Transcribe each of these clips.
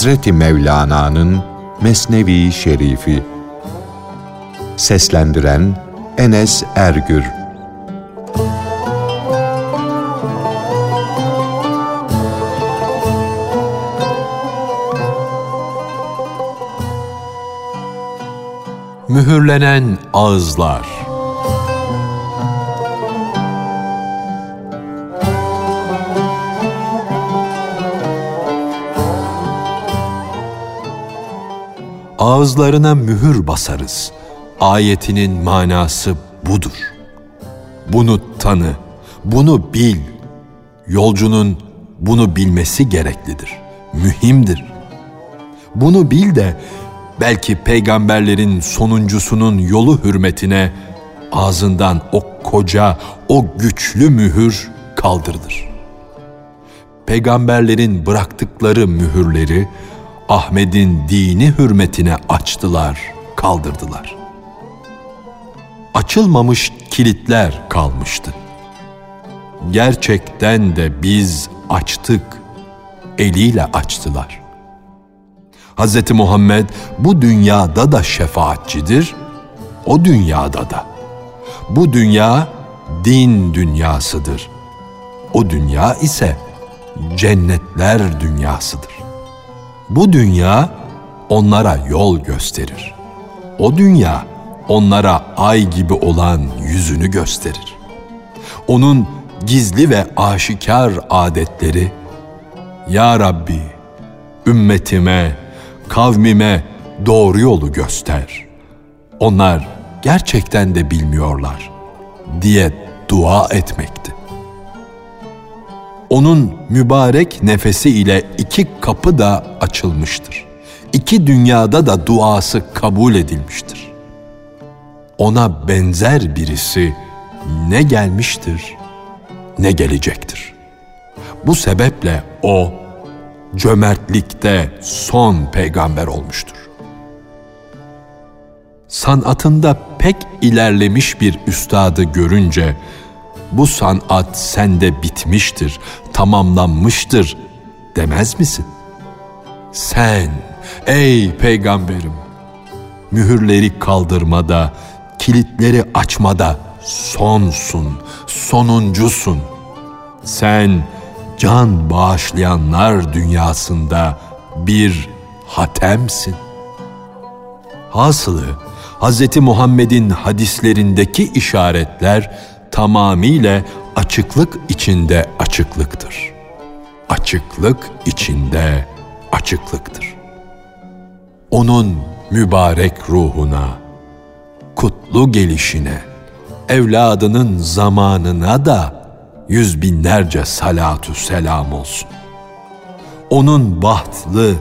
Hazreti Mevlana'nın Mesnevi Şerifi. Seslendiren Enes Ergür. Mühürlenen ağızlar ağızlarına mühür basarız. Ayetinin manası budur. Bunu tanı, bunu bil. Yolcunun bunu bilmesi gereklidir, mühimdir. Bunu bil de belki peygamberlerin sonuncusunun yolu hürmetine ağzından o koca, o güçlü mühür kaldırılır. Peygamberlerin bıraktıkları mühürleri Ahmet'in dini hürmetine açtılar, kaldırdılar. Açılmamış kilitler kalmıştı. Gerçekten de biz açtık, eliyle açtılar. Hz. Muhammed bu dünyada da şefaatçidir, o dünyada da. Bu dünya din dünyasıdır. O dünya ise cennetler dünyasıdır. Bu dünya onlara yol gösterir. O dünya onlara ay gibi olan yüzünü gösterir. Onun gizli ve aşikar adetleri Ya Rabbi ümmetime, kavmime doğru yolu göster. Onlar gerçekten de bilmiyorlar diye dua etmekti onun mübarek nefesi ile iki kapı da açılmıştır. İki dünyada da duası kabul edilmiştir. Ona benzer birisi ne gelmiştir ne gelecektir. Bu sebeple o cömertlikte son peygamber olmuştur. Sanatında pek ilerlemiş bir üstadı görünce bu sanat sende bitmiştir, tamamlanmıştır demez misin? Sen ey peygamberim mühürleri kaldırmada, kilitleri açmada sonsun, sonuncusun. Sen can bağışlayanlar dünyasında bir hatemsin. Hasılı Hz. Muhammed'in hadislerindeki işaretler tamamıyla açıklık içinde açıklıktır. Açıklık içinde açıklıktır. Onun mübarek ruhuna, kutlu gelişine, evladının zamanına da yüz binlerce salatu selam olsun. Onun bahtlı,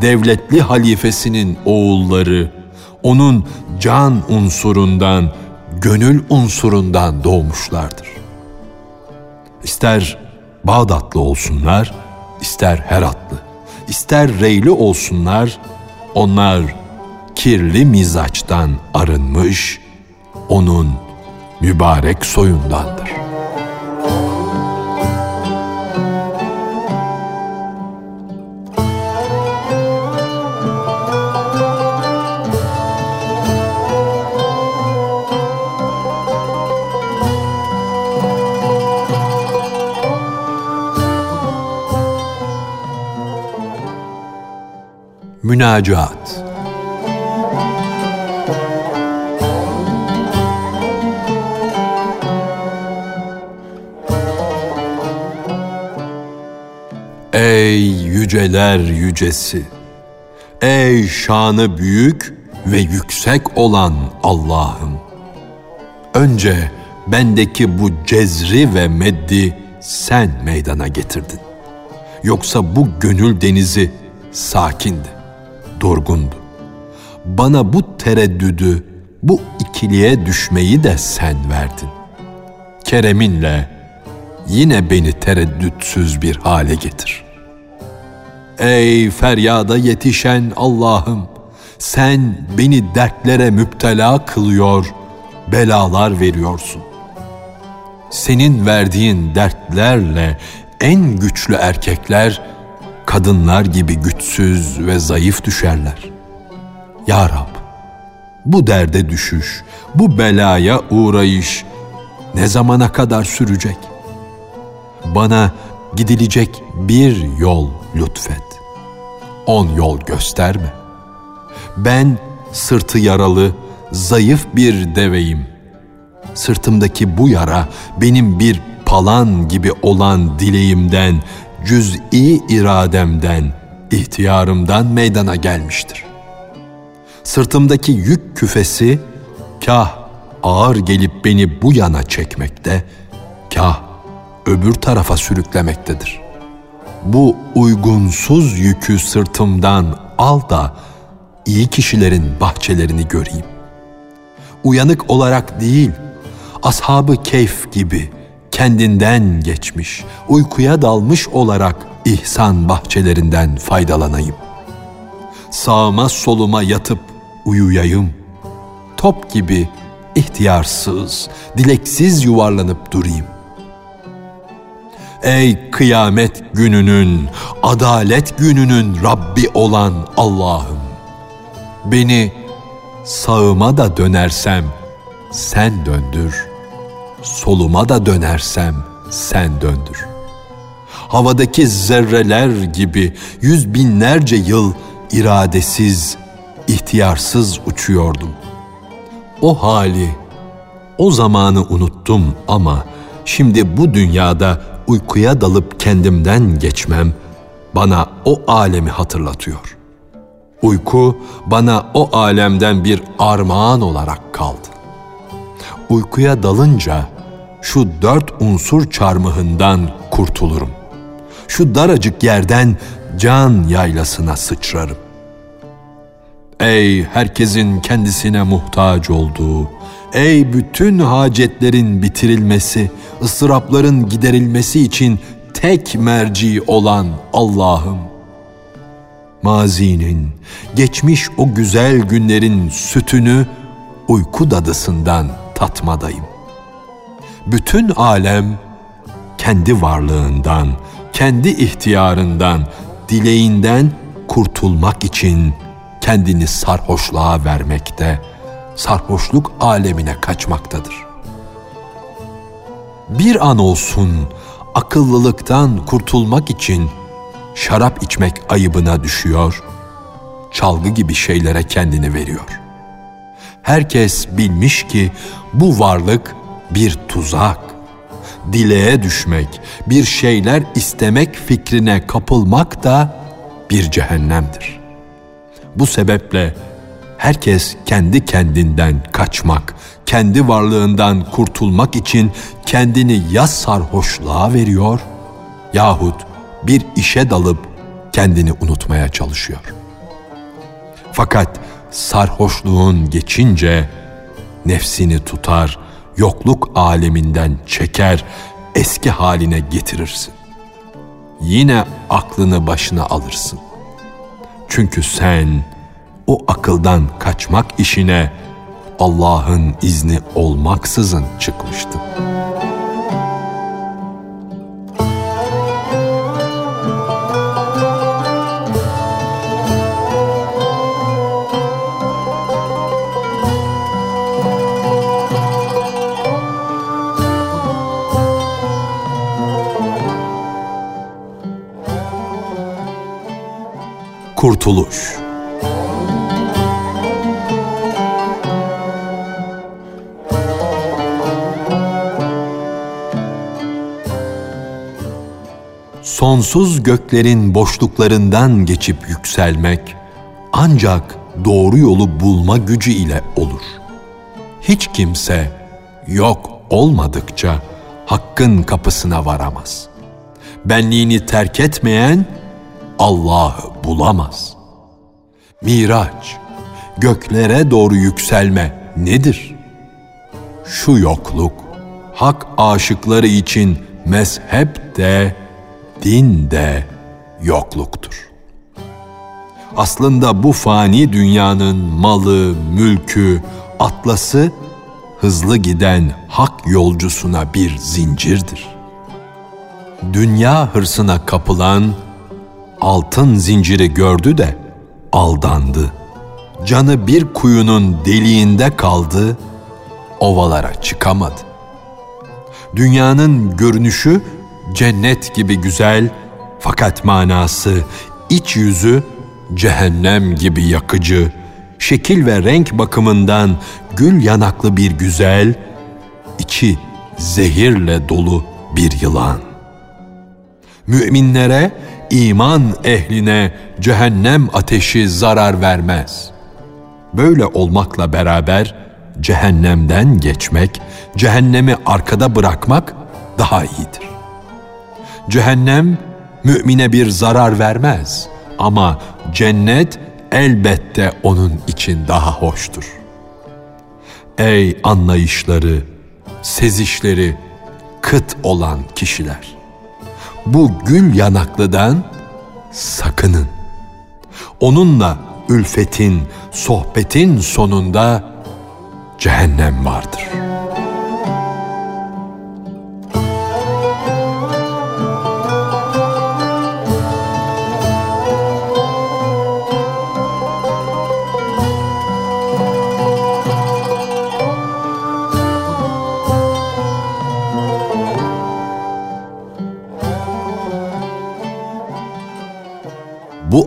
devletli halifesinin oğulları, onun can unsurundan, gönül unsurundan doğmuşlardır. İster Bağdatlı olsunlar, ister Heratlı, ister Reyli olsunlar, onlar kirli mizaçtan arınmış, onun mübarek soyundandır. Münacat Ey yüceler yücesi! Ey şanı büyük ve yüksek olan Allah'ım! Önce bendeki bu cezri ve meddi sen meydana getirdin. Yoksa bu gönül denizi sakindi durgundu. Bana bu tereddüdü, bu ikiliye düşmeyi de sen verdin. Kereminle yine beni tereddütsüz bir hale getir. Ey feryada yetişen Allah'ım, sen beni dertlere müptela kılıyor, belalar veriyorsun. Senin verdiğin dertlerle en güçlü erkekler kadınlar gibi güçsüz ve zayıf düşerler. Ya Rab, bu derde düşüş, bu belaya uğrayış ne zamana kadar sürecek? Bana gidilecek bir yol lütfet. On yol gösterme. Ben sırtı yaralı, zayıf bir deveyim. Sırtımdaki bu yara benim bir palan gibi olan dileğimden, cüz'i irademden, ihtiyarımdan meydana gelmiştir. Sırtımdaki yük küfesi kah ağır gelip beni bu yana çekmekte, kah öbür tarafa sürüklemektedir. Bu uygunsuz yükü sırtımdan al da iyi kişilerin bahçelerini göreyim. Uyanık olarak değil, ashabı keyf gibi kendinden geçmiş, uykuya dalmış olarak ihsan bahçelerinden faydalanayım. Sağıma soluma yatıp uyuyayım. Top gibi ihtiyarsız, dileksiz yuvarlanıp durayım. Ey kıyamet gününün, adalet gününün Rabbi olan Allah'ım! Beni sağıma da dönersem sen döndür, soluma da dönersem sen döndür. Havadaki zerreler gibi yüz binlerce yıl iradesiz, ihtiyarsız uçuyordum. O hali, o zamanı unuttum ama şimdi bu dünyada uykuya dalıp kendimden geçmem bana o alemi hatırlatıyor. Uyku bana o alemden bir armağan olarak kaldı. Uykuya dalınca şu dört unsur çarmıhından kurtulurum. Şu daracık yerden can yaylasına sıçrarım. Ey herkesin kendisine muhtaç olduğu, ey bütün hacetlerin bitirilmesi, ıstırapların giderilmesi için tek merci olan Allah'ım. Mazinin, geçmiş o güzel günlerin sütünü uyku dadısından tatmadayım. Bütün alem kendi varlığından, kendi ihtiyarından, dileğinden kurtulmak için kendini sarhoşluğa vermekte, sarhoşluk alemine kaçmaktadır. Bir an olsun akıllılıktan kurtulmak için şarap içmek ayıbına düşüyor, çalgı gibi şeylere kendini veriyor. Herkes bilmiş ki bu varlık bir tuzak. Dileğe düşmek, bir şeyler istemek fikrine kapılmak da bir cehennemdir. Bu sebeple herkes kendi kendinden kaçmak, kendi varlığından kurtulmak için kendini ya sarhoşluğa veriyor yahut bir işe dalıp kendini unutmaya çalışıyor. Fakat sarhoşluğun geçince nefsini tutar, yokluk aleminden çeker, eski haline getirirsin. Yine aklını başına alırsın. Çünkü sen o akıldan kaçmak işine Allah'ın izni olmaksızın çıkmıştın. Kurtuluş Sonsuz göklerin boşluklarından geçip yükselmek ancak doğru yolu bulma gücü ile olur. Hiç kimse yok olmadıkça hakkın kapısına varamaz. Benliğini terk etmeyen Allah'ı bulamaz. Miraç, göklere doğru yükselme nedir? Şu yokluk, hak aşıkları için mezhep de, din de yokluktur. Aslında bu fani dünyanın malı, mülkü, atlası hızlı giden hak yolcusuna bir zincirdir. Dünya hırsına kapılan altın zinciri gördü de aldandı. Canı bir kuyunun deliğinde kaldı, ovalara çıkamadı. Dünyanın görünüşü cennet gibi güzel fakat manası, iç yüzü cehennem gibi yakıcı, şekil ve renk bakımından gül yanaklı bir güzel, içi zehirle dolu bir yılan. Müminlere, iman ehline cehennem ateşi zarar vermez. Böyle olmakla beraber cehennemden geçmek, cehennemi arkada bırakmak daha iyidir. Cehennem mümine bir zarar vermez ama cennet elbette onun için daha hoştur. Ey anlayışları, sezişleri kıt olan kişiler! Bu gül yanaklıdan sakının. Onunla ülfetin, sohbetin sonunda cehennem vardır.''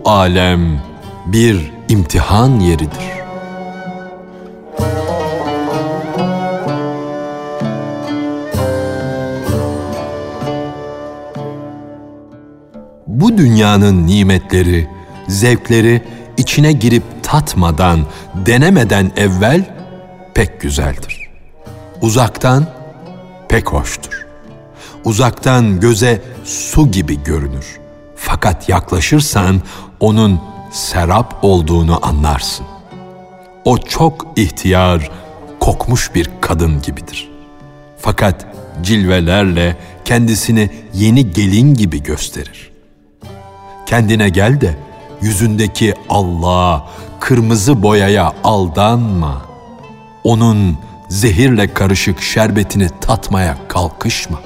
Alem bir imtihan yeridir. Bu dünyanın nimetleri, zevkleri içine girip tatmadan, denemeden evvel pek güzeldir. Uzaktan pek hoştur. Uzaktan göze su gibi görünür. Fakat yaklaşırsan onun serap olduğunu anlarsın. O çok ihtiyar, kokmuş bir kadın gibidir. Fakat cilvelerle kendisini yeni gelin gibi gösterir. Kendine gel de yüzündeki Allah, kırmızı boyaya aldanma. Onun zehirle karışık şerbetini tatmaya kalkışma.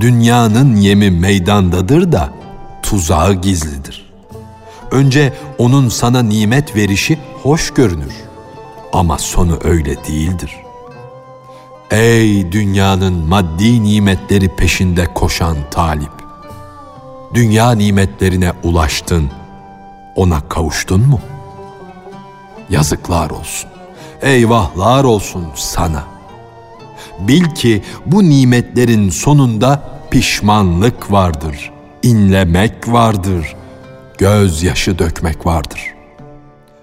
Dünyanın yemi meydandadır da tuzağı gizlidir. Önce onun sana nimet verişi hoş görünür ama sonu öyle değildir. Ey dünyanın maddi nimetleri peşinde koşan talip! Dünya nimetlerine ulaştın, ona kavuştun mu? Yazıklar olsun, eyvahlar olsun sana. Bil ki bu nimetlerin sonunda pişmanlık vardır, inlemek vardır, gözyaşı dökmek vardır.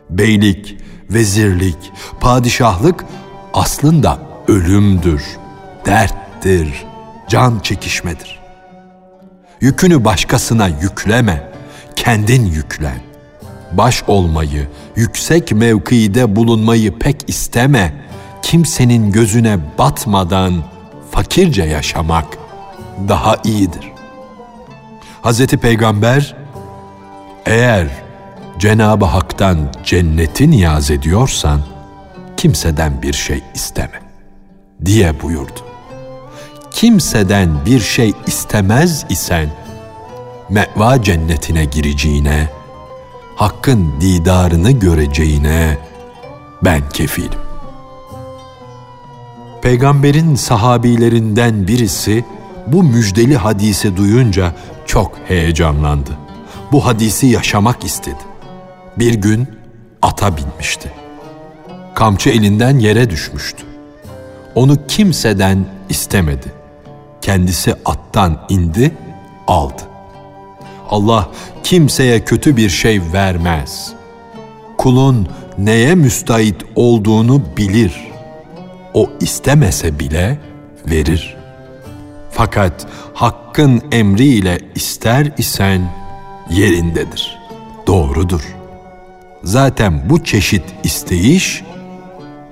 Beylik, vezirlik, padişahlık aslında ölümdür, derttir, can çekişmedir. Yükünü başkasına yükleme, kendin yüklen. Baş olmayı, yüksek mevkide bulunmayı pek isteme. Kimsenin gözüne batmadan fakirce yaşamak daha iyidir. Hazreti Peygamber eğer Cenab-ı Hak'tan cenneti niyaz ediyorsan kimseden bir şey isteme diye buyurdu. Kimseden bir şey istemez isen meva cennetine gireceğine, Hakk'ın didarını göreceğine ben kefilim. Peygamberin sahabilerinden birisi bu müjdeli hadisi duyunca çok heyecanlandı. Bu hadisi yaşamak istedi. Bir gün ata binmişti. Kamçı elinden yere düşmüştü. Onu kimseden istemedi. Kendisi attan indi, aldı. Allah kimseye kötü bir şey vermez. Kulun neye müstahit olduğunu bilir. O istemese bile verir.'' Fakat hakkın emriyle ister isen yerindedir. Doğrudur. Zaten bu çeşit isteyiş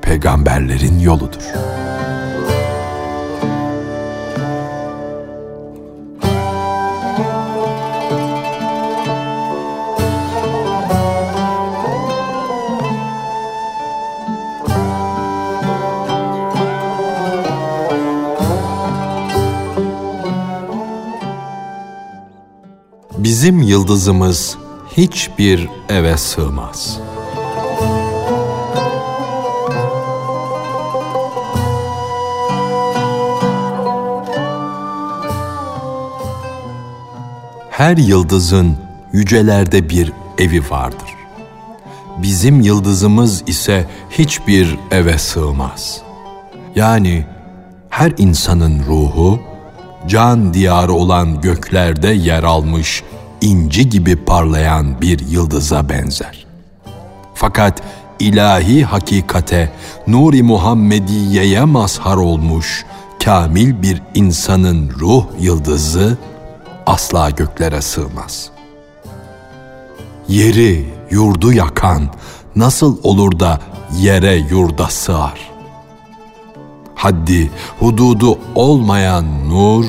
peygamberlerin yoludur.'' Bizim yıldızımız hiçbir eve sığmaz. Her yıldızın yücelerde bir evi vardır. Bizim yıldızımız ise hiçbir eve sığmaz. Yani her insanın ruhu can diyarı olan göklerde yer almış inci gibi parlayan bir yıldıza benzer. Fakat ilahi hakikate, Nuri Muhammediye'ye mazhar olmuş kamil bir insanın ruh yıldızı asla göklere sığmaz. Yeri, yurdu yakan nasıl olur da yere yurda sığar? Haddi, hududu olmayan nur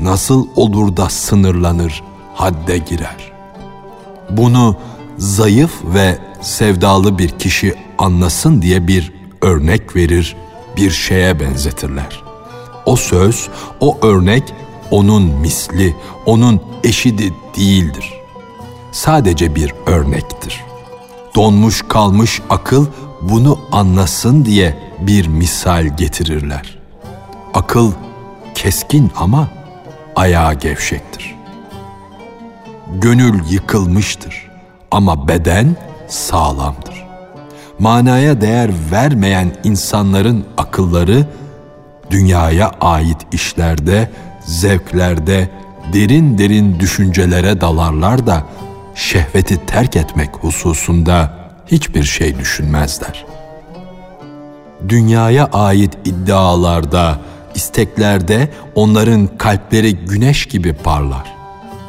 nasıl olur da sınırlanır, hadde girer? Bunu zayıf ve sevdalı bir kişi anlasın diye bir örnek verir, bir şeye benzetirler. O söz, o örnek onun misli, onun eşidi değildir. Sadece bir örnektir. Donmuş kalmış akıl bunu anlasın diye bir misal getirirler. Akıl keskin ama ayağı gevşektir. Gönül yıkılmıştır ama beden sağlamdır. Manaya değer vermeyen insanların akılları dünyaya ait işlerde, zevklerde derin derin düşüncelere dalarlar da şehveti terk etmek hususunda hiçbir şey düşünmezler. Dünyaya ait iddialarda, isteklerde onların kalpleri güneş gibi parlar.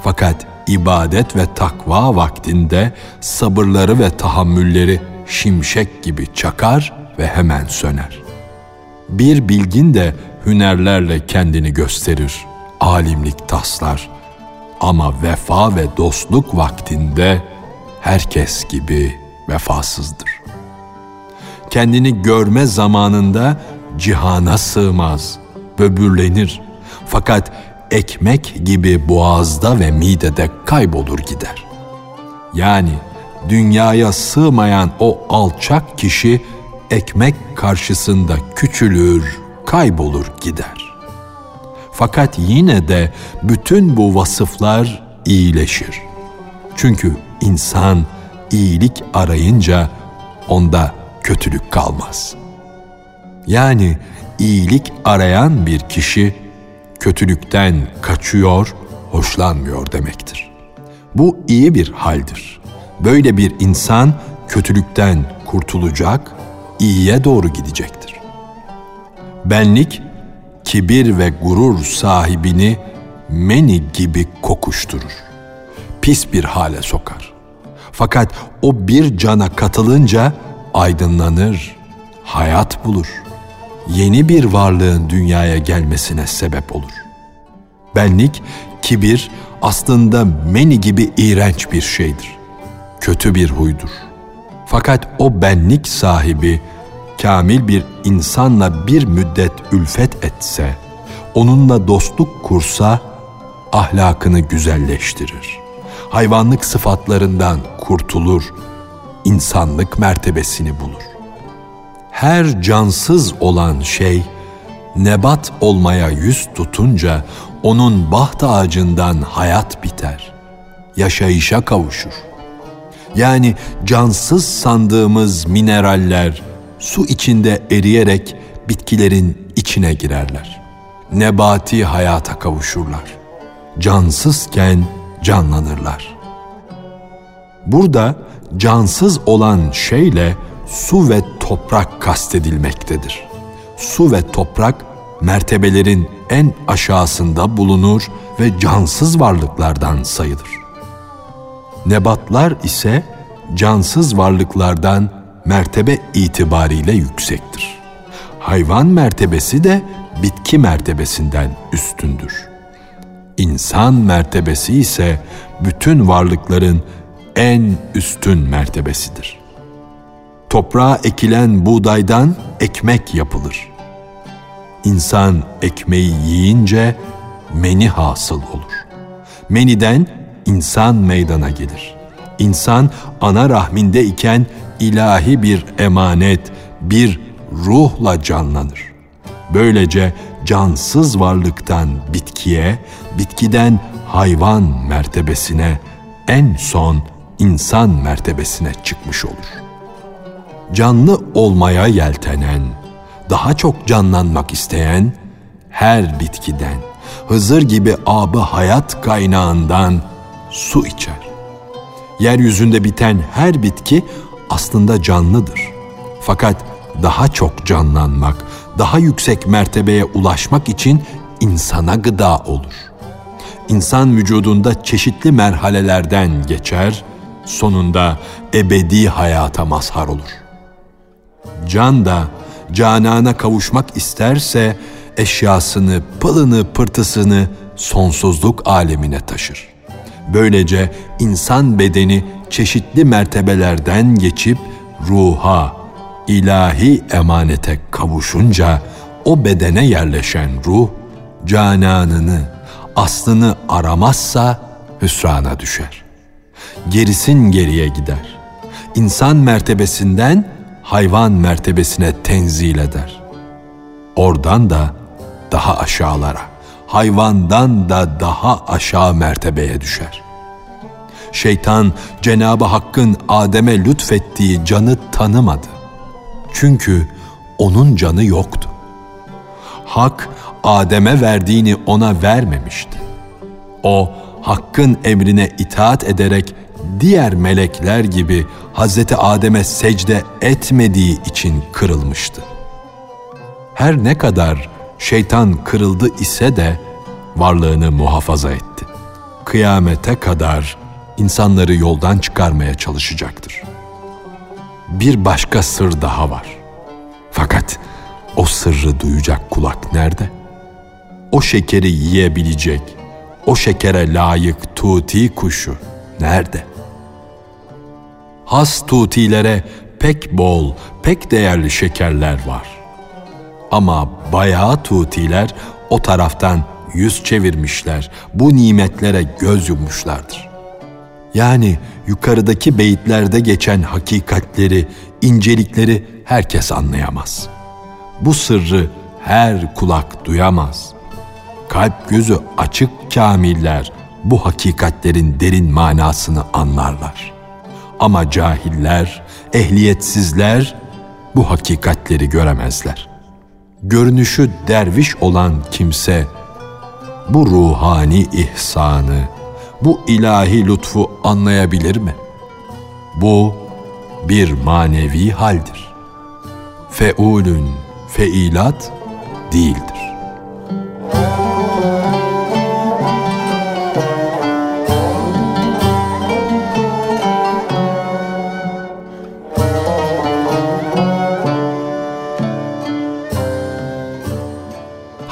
Fakat ibadet ve takva vaktinde sabırları ve tahammülleri şimşek gibi çakar ve hemen söner. Bir bilgin de hünerlerle kendini gösterir, alimlik taslar. Ama vefa ve dostluk vaktinde herkes gibi vefasızdır. Kendini görme zamanında cihana sığmaz, böbürlenir. Fakat ekmek gibi boğazda ve midede kaybolur gider. Yani dünyaya sığmayan o alçak kişi ekmek karşısında küçülür, kaybolur gider. Fakat yine de bütün bu vasıflar iyileşir. Çünkü insan iyilik arayınca onda kötülük kalmaz. Yani iyilik arayan bir kişi kötülükten kaçıyor, hoşlanmıyor demektir. Bu iyi bir haldir. Böyle bir insan kötülükten kurtulacak, iyiye doğru gidecektir. Benlik, kibir ve gurur sahibini meni gibi kokuşturur. Pis bir hale sokar. Fakat o bir cana katılınca aydınlanır, hayat bulur. Yeni bir varlığın dünyaya gelmesine sebep olur. Benlik, kibir aslında meni gibi iğrenç bir şeydir. Kötü bir huydur. Fakat o benlik sahibi kamil bir insanla bir müddet ülfet etse, onunla dostluk kursa ahlakını güzelleştirir. Hayvanlık sıfatlarından kurtulur, insanlık mertebesini bulur. Her cansız olan şey nebat olmaya yüz tutunca onun baht ağacından hayat biter, yaşayışa kavuşur. Yani cansız sandığımız mineraller, su içinde eriyerek bitkilerin içine girerler. Nebati hayata kavuşurlar. Cansızken canlanırlar. Burada cansız olan şeyle su ve toprak kastedilmektedir. Su ve toprak mertebelerin en aşağısında bulunur ve cansız varlıklardan sayılır. Nebatlar ise cansız varlıklardan mertebe itibariyle yüksektir. Hayvan mertebesi de bitki mertebesinden üstündür. İnsan mertebesi ise bütün varlıkların en üstün mertebesidir. Toprağa ekilen buğdaydan ekmek yapılır. İnsan ekmeği yiyince meni hasıl olur. Meniden insan meydana gelir. İnsan ana rahminde iken ilahi bir emanet, bir ruhla canlanır. Böylece cansız varlıktan bitkiye, bitkiden hayvan mertebesine, en son insan mertebesine çıkmış olur. Canlı olmaya yeltenen, daha çok canlanmak isteyen her bitkiden, Hızır gibi abı hayat kaynağından su içer. Yeryüzünde biten her bitki aslında canlıdır. Fakat daha çok canlanmak, daha yüksek mertebeye ulaşmak için insana gıda olur. İnsan vücudunda çeşitli merhalelerden geçer, sonunda ebedi hayata mazhar olur. Can da canana kavuşmak isterse eşyasını, pılını, pırtısını sonsuzluk alemine taşır. Böylece insan bedeni çeşitli mertebelerden geçip ruha, ilahi emanete kavuşunca o bedene yerleşen ruh cananını, aslını aramazsa hüsrana düşer. Gerisin geriye gider. İnsan mertebesinden hayvan mertebesine tenzil eder. Oradan da daha aşağılara, hayvandan da daha aşağı mertebeye düşer. Şeytan Cenabı Hakk'ın Adem'e lütfettiği canı tanımadı. Çünkü onun canı yoktu. Hak Adem'e verdiğini ona vermemişti. O Hakk'ın emrine itaat ederek diğer melekler gibi Hazreti Adem'e secde etmediği için kırılmıştı. Her ne kadar şeytan kırıldı ise de varlığını muhafaza etti. Kıyamete kadar insanları yoldan çıkarmaya çalışacaktır. Bir başka sır daha var. Fakat o sırrı duyacak kulak nerede? O şekeri yiyebilecek, o şekere layık tuti kuşu nerede? Has tutilere pek bol, pek değerli şekerler var. Ama bayağı tutiler o taraftan yüz çevirmişler, bu nimetlere göz yummuşlardır. Yani yukarıdaki beyitlerde geçen hakikatleri, incelikleri herkes anlayamaz. Bu sırrı her kulak duyamaz. Kalp gözü açık kamiller bu hakikatlerin derin manasını anlarlar. Ama cahiller, ehliyetsizler bu hakikatleri göremezler. Görünüşü derviş olan kimse bu ruhani ihsanı, bu ilahi lütfu anlayabilir mi? Bu bir manevi haldir. Feulün feilat değildir.